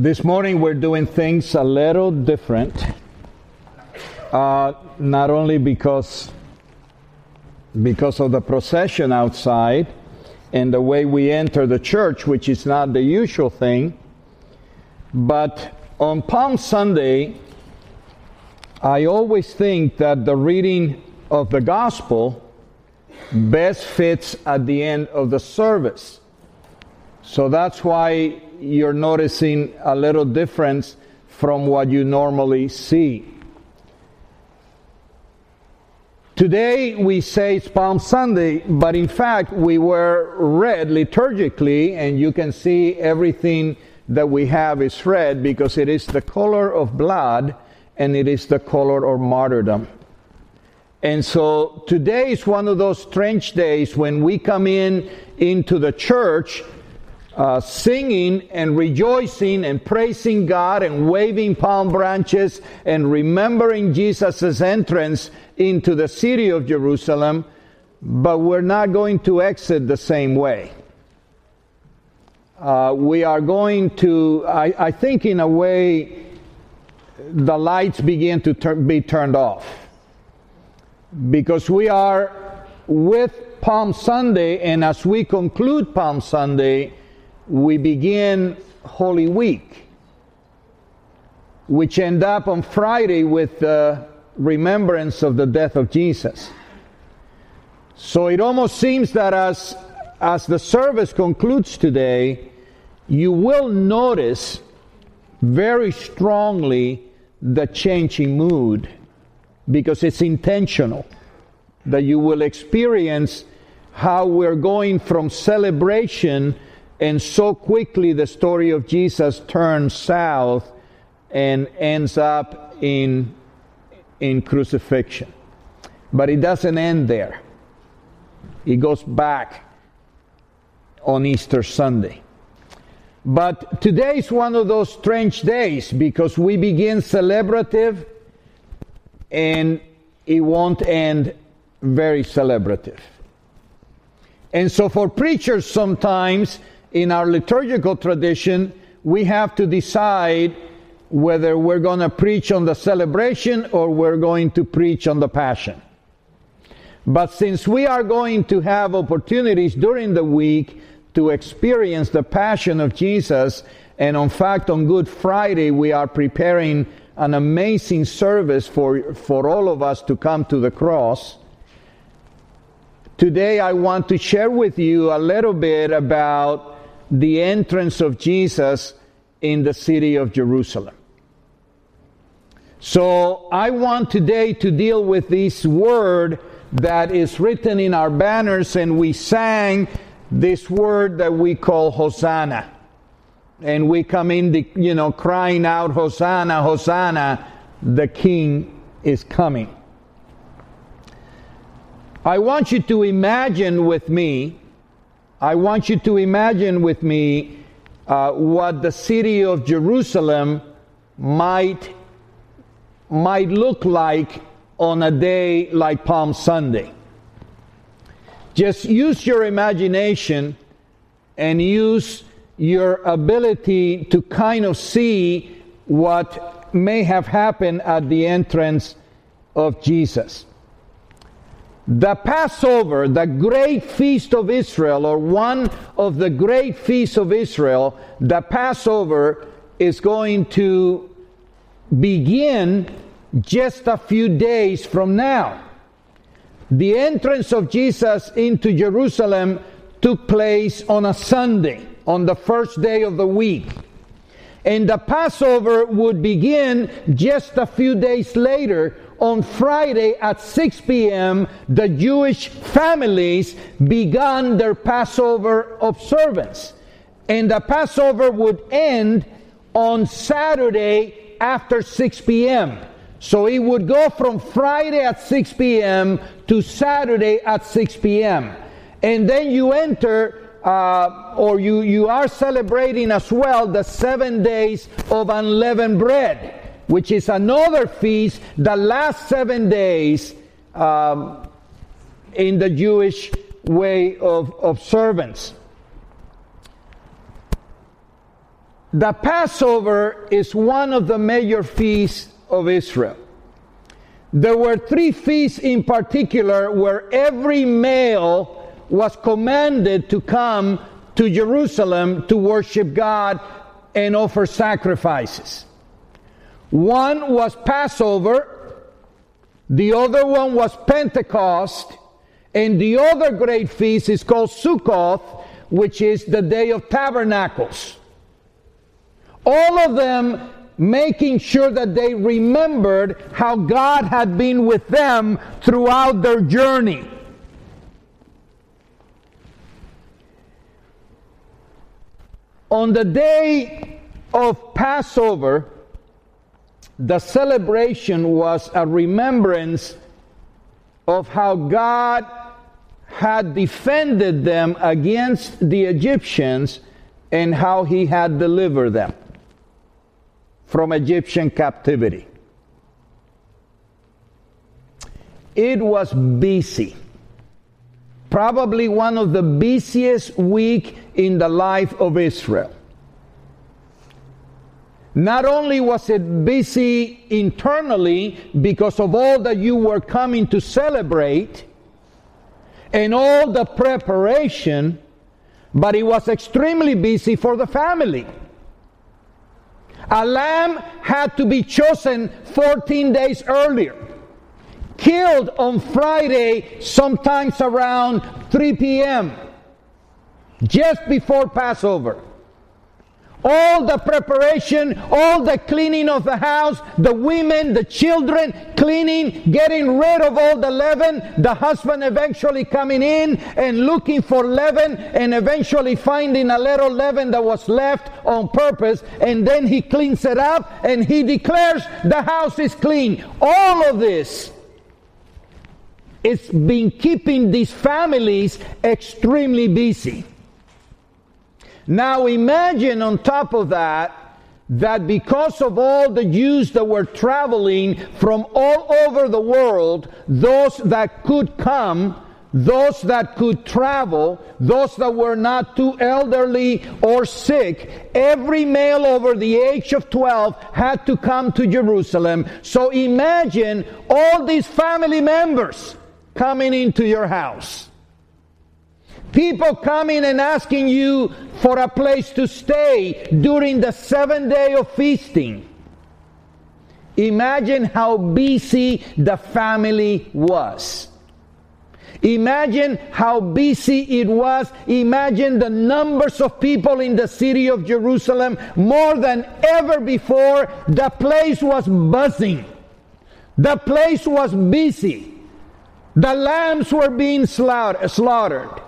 This morning we're doing things a little different. Uh, not only because because of the procession outside and the way we enter the church, which is not the usual thing, but on Palm Sunday, I always think that the reading of the gospel best fits at the end of the service. So that's why you're noticing a little difference from what you normally see. Today we say it's Palm Sunday, but in fact we were red liturgically, and you can see everything that we have is red because it is the color of blood and it is the color of martyrdom. And so today is one of those strange days when we come in into the church uh, singing and rejoicing and praising God and waving palm branches and remembering Jesus' entrance into the city of Jerusalem, but we're not going to exit the same way. Uh, we are going to, I, I, think, in a way, the lights begin to be turned off. Because we are with Palm Sunday, and as we conclude Palm Sunday, we begin Holy Week, which end up on Friday with the remembrance of the death of Jesus. So it almost seems that as, as the service concludes today, you will notice very strongly the changing mood because it's intentional that you will experience how we're going from celebration and so quickly the story of Jesus turns south and ends up in in crucifixion. But it doesn't end there. It goes back on Easter Sunday. But today is one of those strange days because we begin celebrative and it won't end very celebrative. And so for preachers sometimes in our liturgical tradition, we have to decide whether we're going to preach on the celebration or we're going to preach on the passion. But since we are going to have opportunities during the week to experience the passion of Jesus, and in fact, on Good Friday, we are preparing an amazing service for, for all of us to come to the cross. Today, I want to share with you a little bit about the entrance of Jesus in the city of Jerusalem. So I want today to deal with this word that is written in our banners, and we sang this word that we call Hosanna. And we come in, the, you know, crying out, Hosanna, Hosanna, the King is coming. I want you to imagine with me, I want you to imagine with me uh, what the city of Jerusalem might might look like on a day like Palm Sunday. Just use your imagination and use your ability to kind of see what may have happened at the entrance of Jesus. The Passover, the great feast of Israel, or one of the great feasts of Israel, the Passover is going to begin just a few days from now. The entrance of Jesus into Jerusalem took place on a Sunday, on the first day of the week. And the Passover would begin just a few days later. On Friday at 6 p.m., the Jewish families began their Passover observance. And the Passover would end on Saturday after 6 p.m. So it would go from Friday at 6 p.m. to Saturday at 6 p.m. And then you enter, uh, or you, you are celebrating as well the seven days of unleavened bread, which is another feast, the last seven days um, in the Jewish way of observance. The Passover is one of the major feasts of Israel. There were three feasts in particular where every male was commanded to come to Jerusalem to worship God and offer sacrifices. One was Passover, the other one was Pentecost, and the other great feast is called Sukkoth, which is the Day of Tabernacles. All of them making sure that they remembered how God had been with them throughout their journey. On the day of Passover, the celebration was a remembrance of how God had defended them against the Egyptians and how he had delivered them from Egyptian captivity. It was busy. Probably one of the busiest week in the life of Israel. Not only was it busy internally because of all that you were coming to celebrate and all the preparation, but it was extremely busy for the family. A lamb had to be chosen 14 days earlier, killed on Friday, sometimes around 3 p.m., just before Passover all the preparation, all the cleaning of the house, the women, the children, cleaning, getting rid of all the leaven, the husband eventually coming in and looking for leaven and eventually finding a little leaven that was left on purpose, and then he cleans it up and he declares the house is clean. All of this it's been keeping these families extremely busy. Now imagine on top of that, that because of all the Jews that were traveling from all over the world, those that could come, those that could travel, those that were not too elderly or sick, every male over the age of 12 had to come to Jerusalem. So imagine all these family members coming into your house. People coming and asking you for a place to stay during the seven day of feasting. Imagine how busy the family was. Imagine how busy it was. Imagine the numbers of people in the city of Jerusalem. More than ever before, the place was buzzing. The place was busy. The lambs were being slaughtered.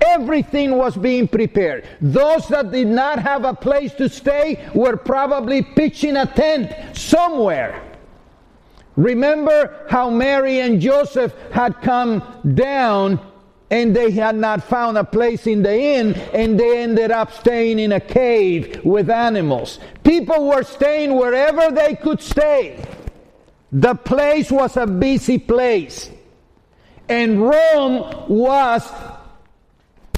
Everything was being prepared. Those that did not have a place to stay were probably pitching a tent somewhere. Remember how Mary and Joseph had come down and they had not found a place in the inn and they ended up staying in a cave with animals. People were staying wherever they could stay. The place was a busy place. And Rome was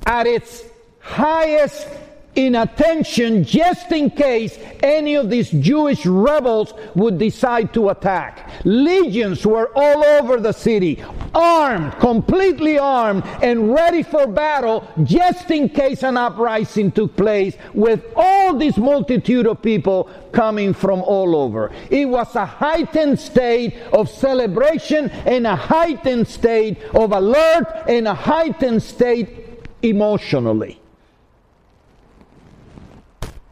at its highest in attention just in case any of these Jewish rebels would decide to attack. Legions were all over the city, armed, completely armed, and ready for battle just in case an uprising took place with all this multitude of people coming from all over. It was a heightened state of celebration and a heightened state of alert and a heightened state emotionally.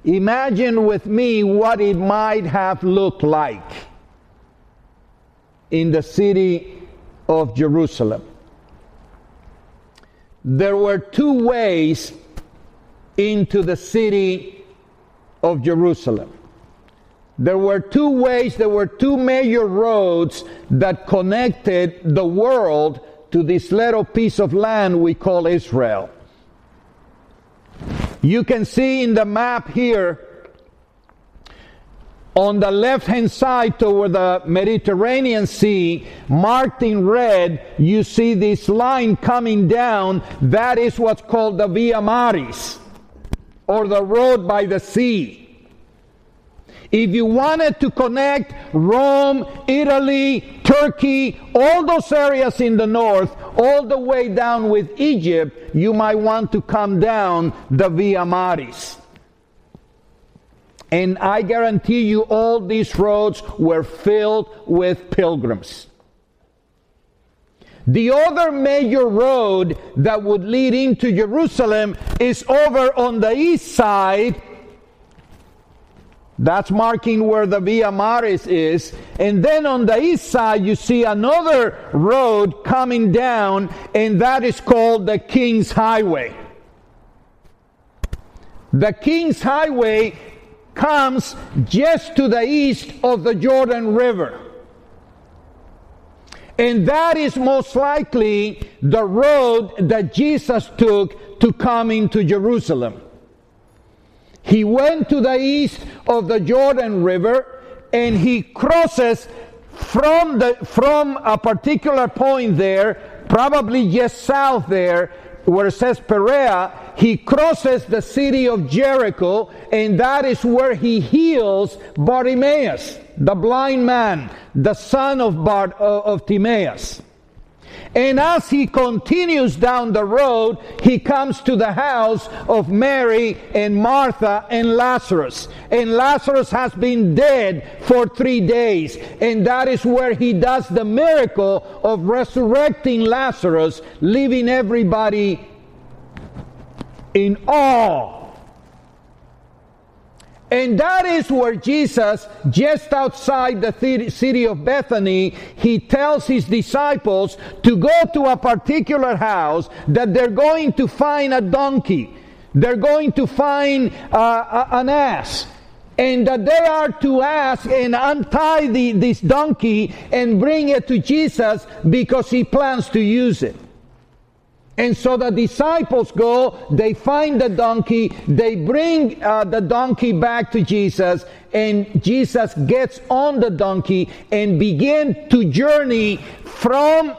Imagine with me what it might have looked like in the city of Jerusalem. There were two ways into the city of Jerusalem. There were two ways, there were two major roads that connected the world to this little piece of land we call Israel. You can see in the map here on the left hand side toward the Mediterranean Sea, marked in red, you see this line coming down. That is what's called the Via Maris, or the road by the sea. If you wanted to connect Rome, Italy, Turkey, all those areas in the north, all the way down with Egypt, you might want to come down the Via Maris. And I guarantee you, all these roads were filled with pilgrims. The other major road that would lead into Jerusalem is over on the east side. That's marking where the Via Maris is. And then on the east side, you see another road coming down, and that is called the King's Highway. The King's Highway comes just to the east of the Jordan River. And that is most likely the road that Jesus took to come into Jerusalem. He went to the east of the Jordan River and he crosses from the from a particular point there, probably just south there, where it says Perea, he crosses the city of Jericho, and that is where he heals Bartimaeus, the blind man, the son of, Bart, uh, of Timaeus. And as he continues down the road, he comes to the house of Mary and Martha and Lazarus. And Lazarus has been dead for three days. And that is where he does the miracle of resurrecting Lazarus, leaving everybody in awe. And that is where Jesus, just outside the city of Bethany, he tells his disciples to go to a particular house that they're going to find a donkey. They're going to find uh, an ass. And that they are to ask and untie the, this donkey and bring it to Jesus because he plans to use it. And so the disciples go, they find the donkey, they bring uh, the donkey back to Jesus, and Jesus gets on the donkey and begin to journey from,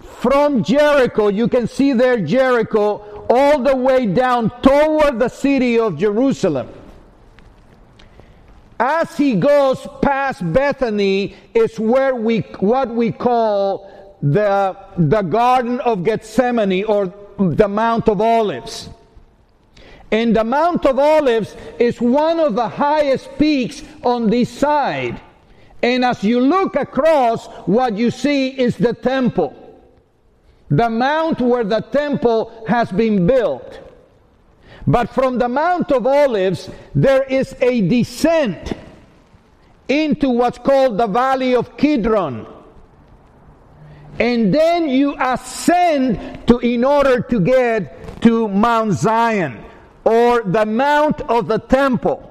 from Jericho. You can see there Jericho all the way down toward the city of Jerusalem. As he goes past Bethany is where we, what we call the, the Garden of Gethsemane or the Mount of Olives. And the Mount of Olives is one of the highest peaks on this side. And as you look across, what you see is the temple. The mount where the temple has been built. But from the Mount of Olives, there is a descent into what's called the Valley of Kidron and then you ascend to in order to get to Mount Zion or the mount of the temple.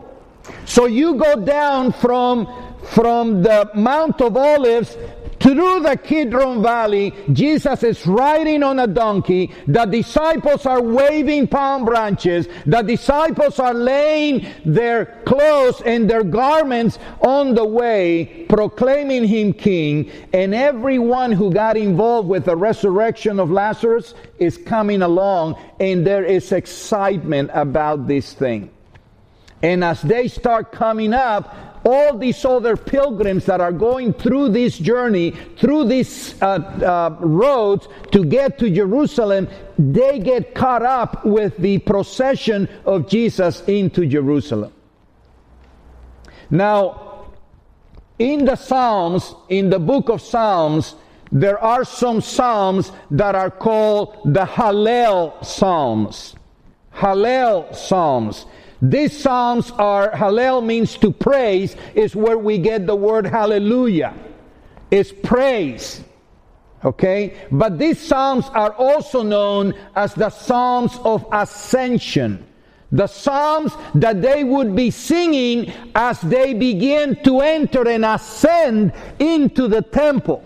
So you go down from from the Mount of Olives through the Kidron Valley, Jesus is riding on a donkey. The disciples are waving palm branches. The disciples are laying their clothes and their garments on the way, proclaiming him king. And everyone who got involved with the resurrection of Lazarus is coming along, and there is excitement about this thing. And as they start coming up, all these other pilgrims that are going through this journey, through these uh, uh, roads to get to Jerusalem, they get caught up with the procession of Jesus into Jerusalem. Now, in the Psalms, in the book of Psalms, there are some Psalms that are called the Hallel Psalms. Hallel Psalms. These psalms are, Hallel means to praise, is where we get the word hallelujah. It's praise. Okay? But these psalms are also known as the psalms of ascension. The psalms that they would be singing as they begin to enter and ascend into the temple.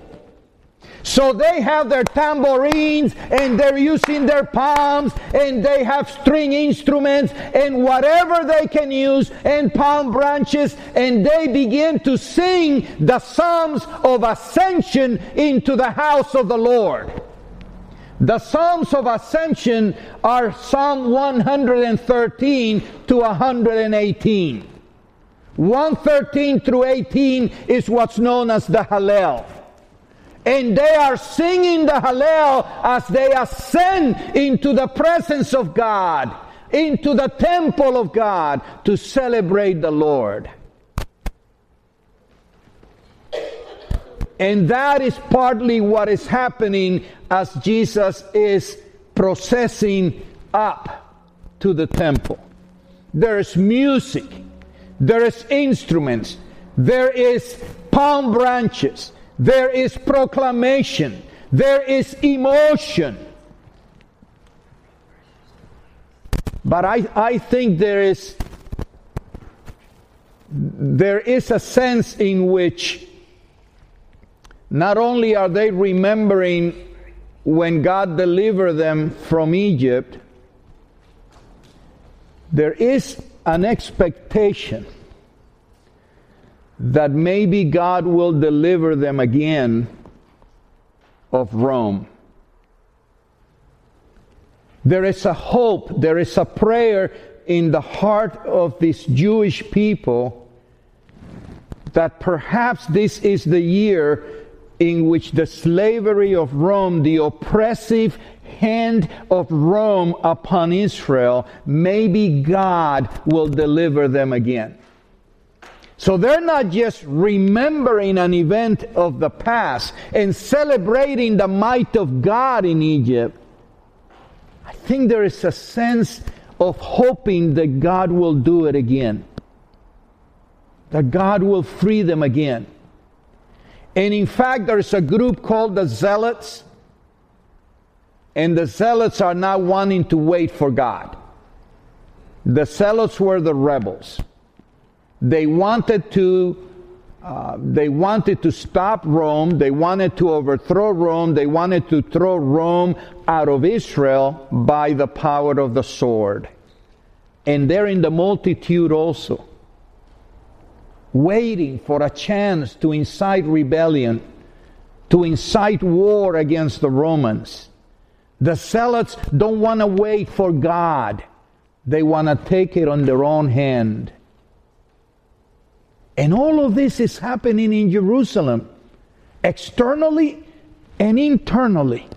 So they have their tambourines and they're using their palms and they have string instruments and whatever they can use and palm branches and they begin to sing the psalms of ascension into the house of the Lord. The Psalms of Ascension are Psalm 113 to 118. 113 through 18 is what's known as the Hallel. And they are singing the Hallel as they ascend into the presence of God, into the temple of God to celebrate the Lord. And that is partly what is happening as Jesus is processing up to the temple. There is music, there is instruments, there is palm branches, there is proclamation, there is emotion. But I, I think there is there is a sense in which not only are they remembering when God delivered them from Egypt, there is an expectation that maybe God will deliver them again of Rome. There is a hope, there is a prayer in the heart of these Jewish people that perhaps this is the year in which the slavery of Rome, the oppressive hand of Rome upon Israel, maybe God will deliver them again. So they're not just remembering an event of the past and celebrating the might of God in Egypt. I think there is a sense of hoping that God will do it again. That God will free them again. And in fact, there's a group called the Zealots. And the Zealots are not wanting to wait for God. The Zealots were the rebels. They wanted to uh, they wanted to stop Rome. They wanted to overthrow Rome. They wanted to throw Rome out of Israel by the power of the sword. And they're in the multitude also waiting for a chance to incite rebellion, to incite war against the Romans. The zealots don't want to wait for God, they want to take it on their own hand. And all of this is happening in Jerusalem, externally and internally.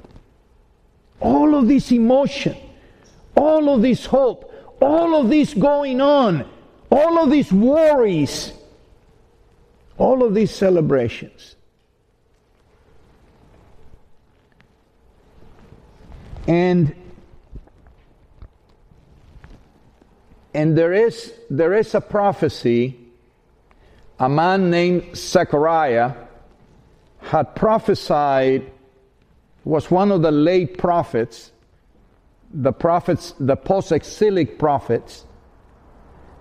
All of this emotion, all of this hope, all of this going on, all of these worries all of these celebrations. And and there is there is a prophecy a man named Zechariah had prophesied was one of the late prophets the prophets the post-exilic prophets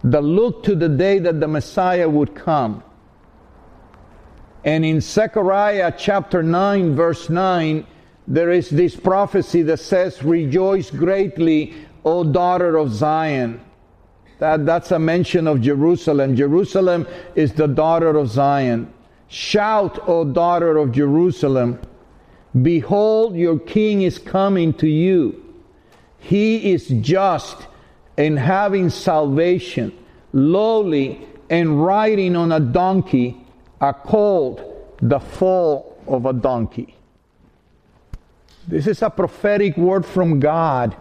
that looked to the day that the Messiah would come and in Zechariah chapter 9, verse 9, there is this prophecy that says, Rejoice greatly, O daughter of Zion. That, that's a mention of Jerusalem. Jerusalem is the daughter of Zion. Shout, O daughter of Jerusalem. Behold, your king is coming to you. He is just and having salvation, lowly and riding on a donkey a colt, the fall of a donkey. This is a prophetic word from God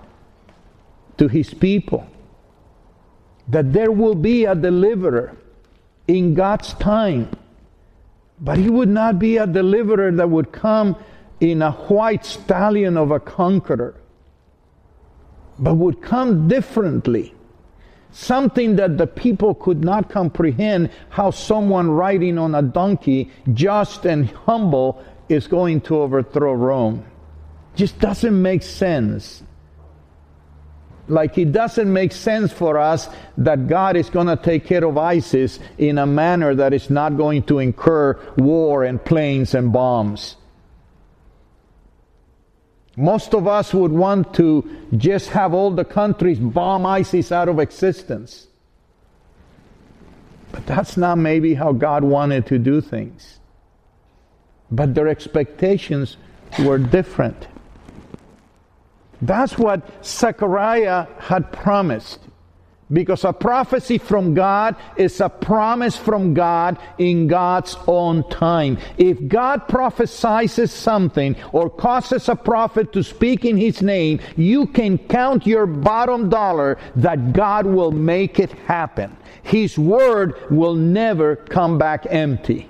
to his people that there will be a deliverer in God's time. But he would not be a deliverer that would come in a white stallion of a conqueror, but would come differently something that the people could not comprehend how someone riding on a donkey, just and humble, is going to overthrow Rome. Just doesn't make sense. Like it doesn't make sense for us that God is going to take care of ISIS in a manner that is not going to incur war and planes and bombs. Most of us would want to just have all the countries bomb ISIS out of existence. But that's not maybe how God wanted to do things. But their expectations were different. That's what Zechariah had promised. Because a prophecy from God is a promise from God in God's own time. If God prophesies something or causes a prophet to speak in his name, you can count your bottom dollar that God will make it happen. His word will never come back empty.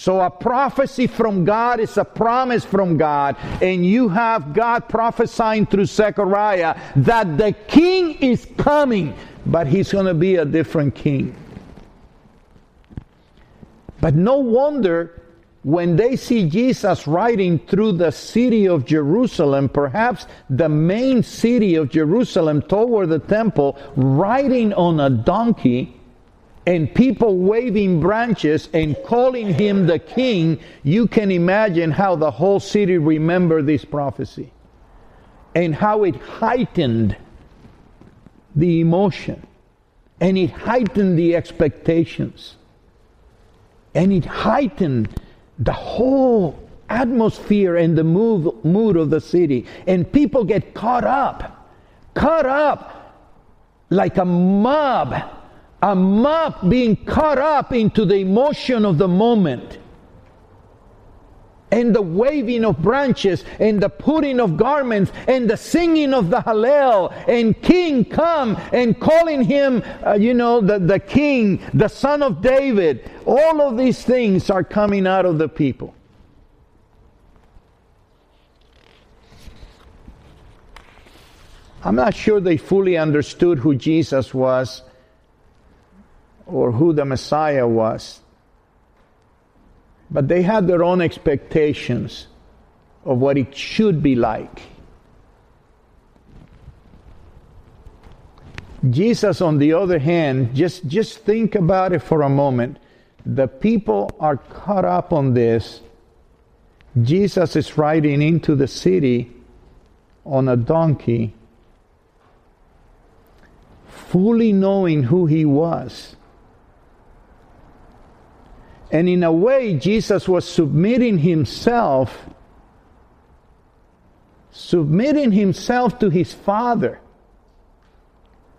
So a prophecy from God is a promise from God, and you have God prophesying through Zechariah that the king is coming, but he's going to be a different king. But no wonder when they see Jesus riding through the city of Jerusalem, perhaps the main city of Jerusalem toward the temple, riding on a donkey, and people waving branches and calling him the king, you can imagine how the whole city remembered this prophecy and how it heightened the emotion and it heightened the expectations and it heightened the whole atmosphere and the mood, mood of the city. And people get caught up caught up like a mob a mob being caught up into the emotion of the moment and the waving of branches and the putting of garments and the singing of the Hallel and King come and calling him, uh, you know, the, the King, the Son of David. All of these things are coming out of the people. I'm not sure they fully understood who Jesus was or who the Messiah was. But they had their own expectations of what it should be like. Jesus, on the other hand, just, just think about it for a moment. The people are caught up on this. Jesus is riding into the city on a donkey, fully knowing who he was. And in a way, Jesus was submitting himself, submitting himself to his Father,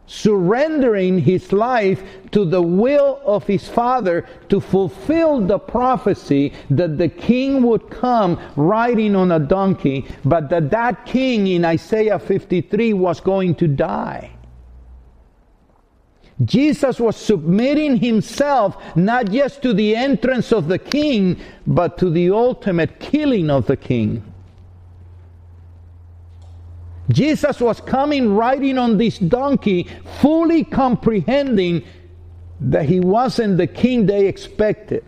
surrendering his life to the will of his Father to fulfill the prophecy that the king would come riding on a donkey, but that that king in Isaiah 53 was going to die. Jesus was submitting himself not just to the entrance of the king, but to the ultimate killing of the king. Jesus was coming riding on this donkey, fully comprehending that he wasn't the king they expected,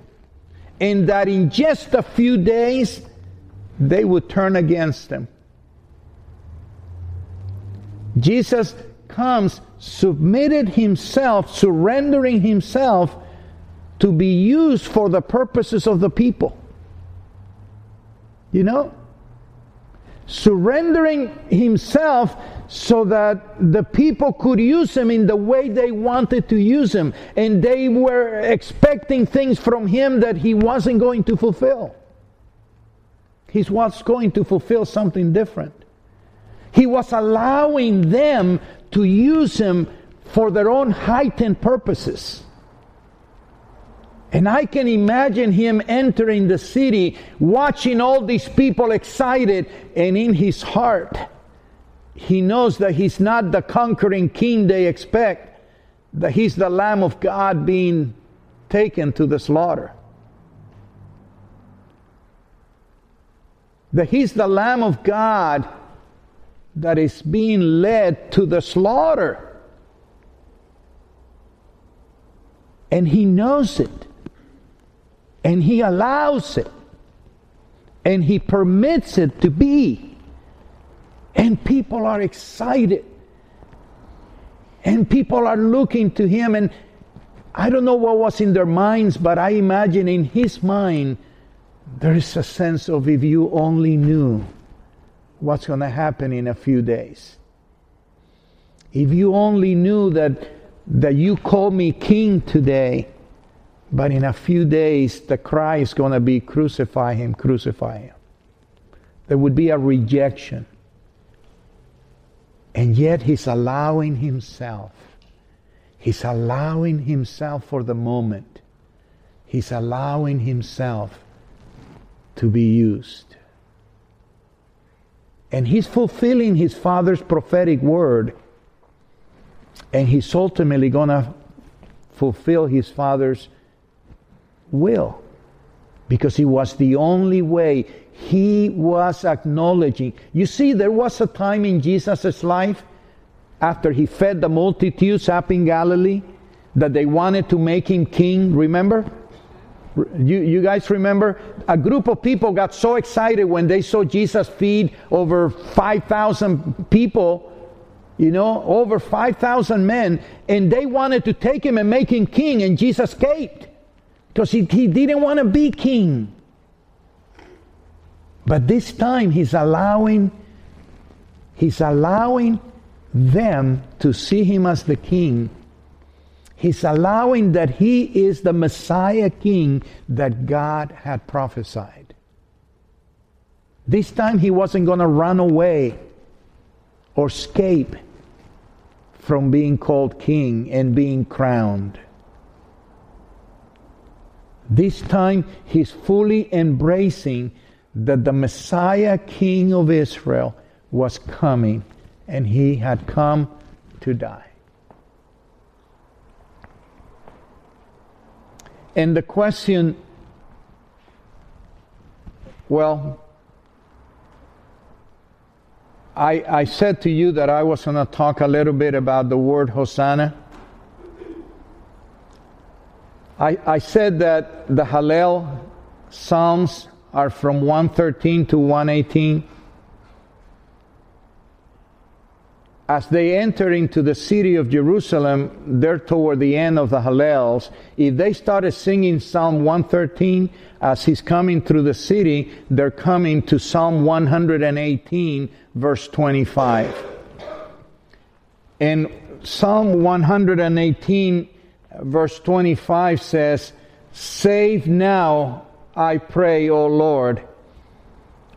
and that in just a few days they would turn against him. Jesus comes submitted himself, surrendering himself to be used for the purposes of the people. You know? Surrendering himself so that the people could use him in the way they wanted to use him. And they were expecting things from him that he wasn't going to fulfill. He was going to fulfill something different. He was allowing them to use him for their own heightened purposes. And I can imagine him entering the city, watching all these people excited, and in his heart, he knows that he's not the conquering king they expect, that he's the Lamb of God being taken to the slaughter. That he's the Lamb of God that is being led to the slaughter. And he knows it. And he allows it. And he permits it to be. And people are excited. And people are looking to him. And I don't know what was in their minds, but I imagine in his mind, there is a sense of if you only knew what's going to happen in a few days. If you only knew that, that you call me king today, but in a few days the cry is going to be crucify him, crucify him. There would be a rejection. And And yet he's allowing himself. He's allowing himself for the moment. He's allowing himself to be used. And he's fulfilling his father's prophetic word. And he's ultimately going to fulfill his father's will. Because he was the only way. He was acknowledging. You see, there was a time in Jesus' life after he fed the multitudes up in Galilee that they wanted to make him king. Remember? You, you guys remember? A group of people got so excited when they saw Jesus feed over 5,000 people, you know, over 5,000 men, and they wanted to take him and make him king, and Jesus escaped because he, he didn't want to be king. But this time he's allowing he's allowing them to see him as the king He's allowing that he is the Messiah King that God had prophesied. This time he wasn't going to run away or escape from being called king and being crowned. This time he's fully embracing that the Messiah King of Israel was coming and he had come to die. And the question, well, I, I said to you that I was going to talk a little bit about the word Hosanna. I, I said that the Hallel Psalms are from 113 to 118. As they enter into the city of Jerusalem, they're toward the end of the Hallels. If they started singing Psalm 113 as he's coming through the city, they're coming to Psalm 118, verse 25. And Psalm 118, verse 25 says, Save now, I pray, O Lord.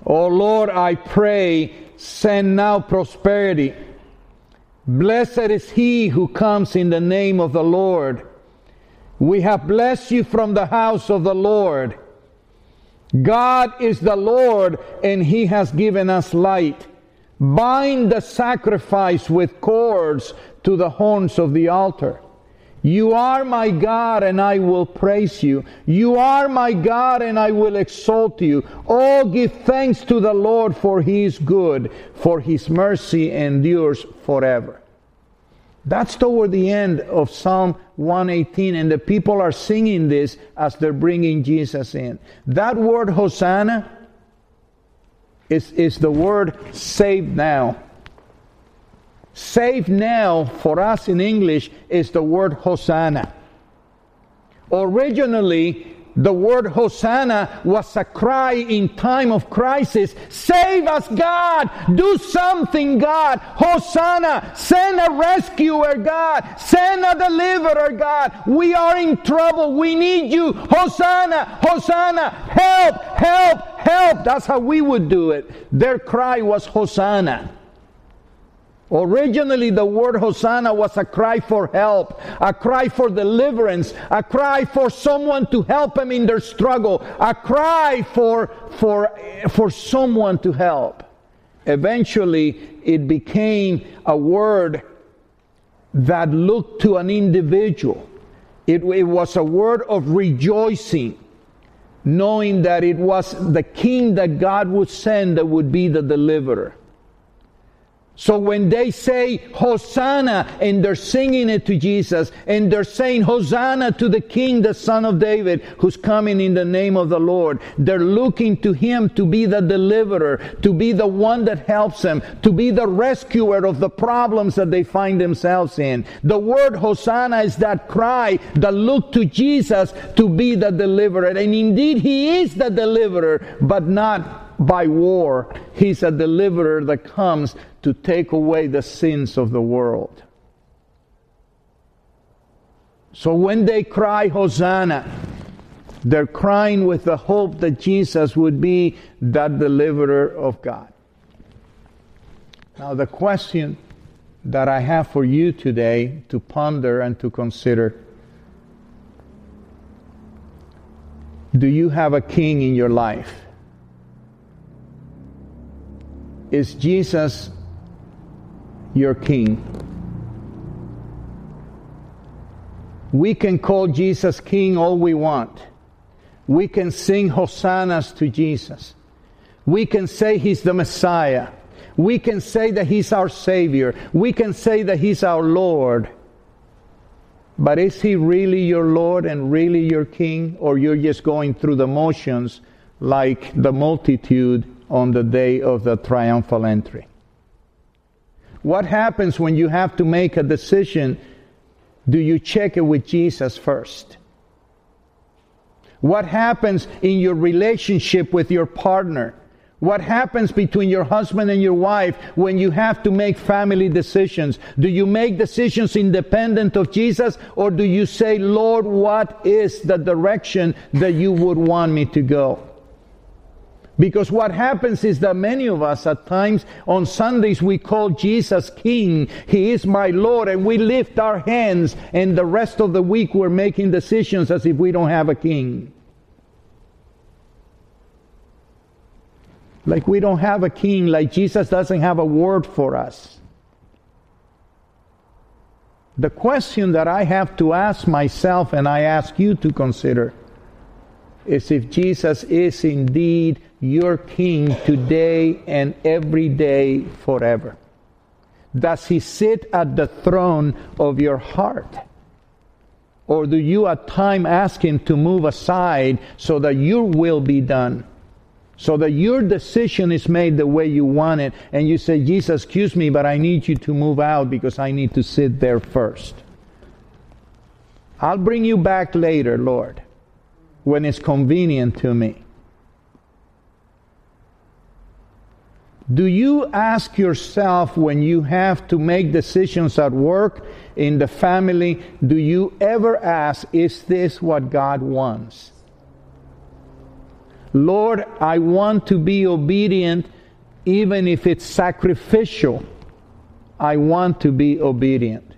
O Lord, I pray, send now prosperity. Blessed is he who comes in the name of the Lord. We have blessed you from the house of the Lord. God is the Lord, and he has given us light. Bind the sacrifice with cords to the horns of the altar. You are my God and I will praise you. You are my God and I will exalt you. Oh, give thanks to the Lord for he is good, for his mercy endures forever. That's toward the end of Psalm 118, and the people are singing this as they're bringing Jesus in. That word Hosanna is, is the word save now. Save now for us in English is the word Hosanna. Originally, the word Hosanna was a cry in time of crisis. Save us, God! Do something, God! Hosanna! Send a rescuer, God! Send a deliverer, God! We are in trouble. We need you. Hosanna! Hosanna! Help! Help! Help! That's how we would do it. Their cry was Hosanna. Originally, the word Hosanna was a cry for help, a cry for deliverance, a cry for someone to help them in their struggle, a cry for, for, for someone to help. Eventually, it became a word that looked to an individual. It, it was a word of rejoicing, knowing that it was the king that God would send that would be the deliverer. So when they say Hosanna and they're singing it to Jesus and they're saying Hosanna to the King, the Son of David, who's coming in the name of the Lord, they're looking to Him to be the deliverer, to be the one that helps them, to be the rescuer of the problems that they find themselves in. The word Hosanna is that cry that look to Jesus to be the deliverer. And indeed He is the deliverer, but not by war. He's a deliverer that comes to take away the sins of the world. So when they cry, Hosanna, they're crying with the hope that Jesus would be that deliverer of God. Now, the question that I have for you today to ponder and to consider. Do you have a king in your life? Is Jesus your king? We can call Jesus king all we want. We can sing hosannas to Jesus. We can say he's the Messiah. We can say that he's our Savior. We can say that he's our Lord. But is he really your Lord and really your King? Or you're just going through the motions like the multitude on the day of the triumphal entry? What happens when you have to make a decision? Do you check it with Jesus first? What happens in your relationship with your partner? What happens between your husband and your wife when you have to make family decisions? Do you make decisions independent of Jesus or do you say, Lord, what is the direction that you would want me to go? Because what happens is that many of us at times on Sundays we call Jesus King. He is my Lord and we lift our hands and the rest of the week we're making decisions as if we don't have a King. Like we don't have a king, like Jesus doesn't have a word for us. The question that I have to ask myself and I ask you to consider is if Jesus is indeed your king today and every day forever. Does he sit at the throne of your heart? Or do you at time ask him to move aside so that your will be done? so that your decision is made the way you want it, and you say, Jesus, excuse me, but I need you to move out because I need to sit there first. I'll bring you back later, Lord, when it's convenient to me. Do you ask yourself when you have to make decisions at work, in the family, do you ever ask, is this what God wants? Lord, I want to be obedient even if it's sacrificial. I want to be obedient.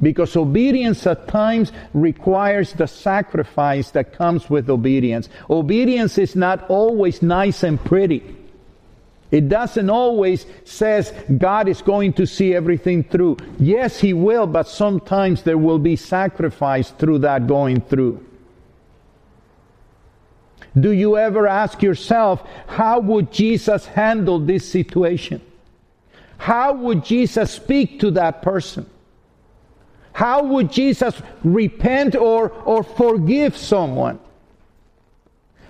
Because obedience at times requires the sacrifice that comes with obedience. Obedience is not always nice and pretty. It doesn't always says God is going to see everything through. Yes, He will, but sometimes there will be sacrifice through that going through. Do you ever ask yourself, how would Jesus handle this situation? How would Jesus speak to that person? How would Jesus repent or, or forgive someone?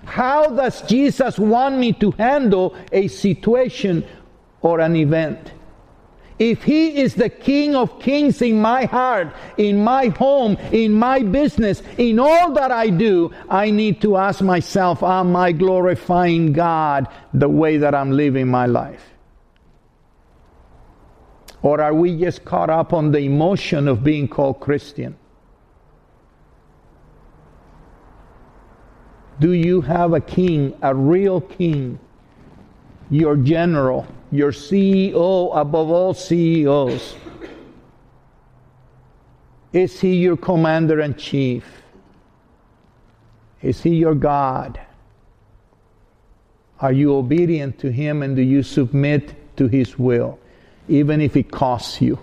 How does Jesus want me to handle a situation or an event? If He is the King of Kings in my heart, in my home, in my business, in all that I do, I need to ask myself, Am I glorifying God the way that I'm living my life? Or are we just caught up on the emotion of being called Christian? Do you have a king, a real king, your general? your CEO above all CEOs? Is he your commander in chief? Is he your God? Are you obedient to him and do you submit to his will, even if it costs you?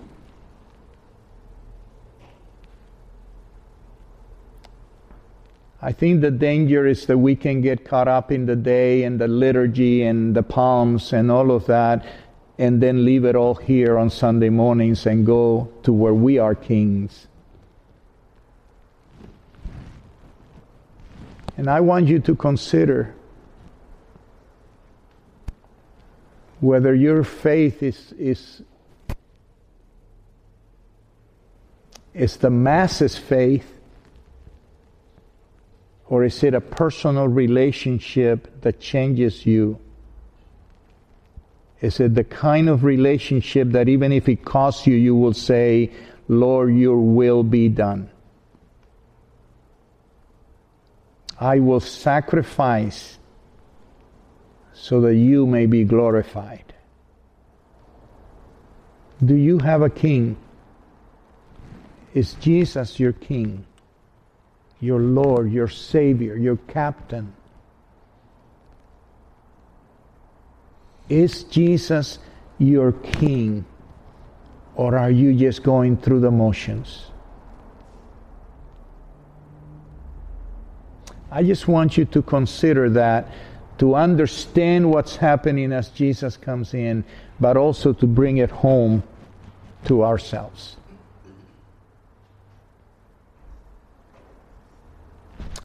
I think the danger is that we can get caught up in the day and the liturgy and the palms and all of that, and then leave it all here on Sunday mornings and go to where we are kings. And I want you to consider whether your faith is, is, is the masses' faith or is it a personal relationship that changes you? Is it the kind of relationship that even if it costs you, you will say, Lord, your will be done? I will sacrifice so that you may be glorified. Do you have a king? Is Jesus your king? Your Lord, your Savior, your captain? Is Jesus your king? Or are you just going through the motions? I just want you to consider that, to understand what's happening as Jesus comes in, but also to bring it home to ourselves.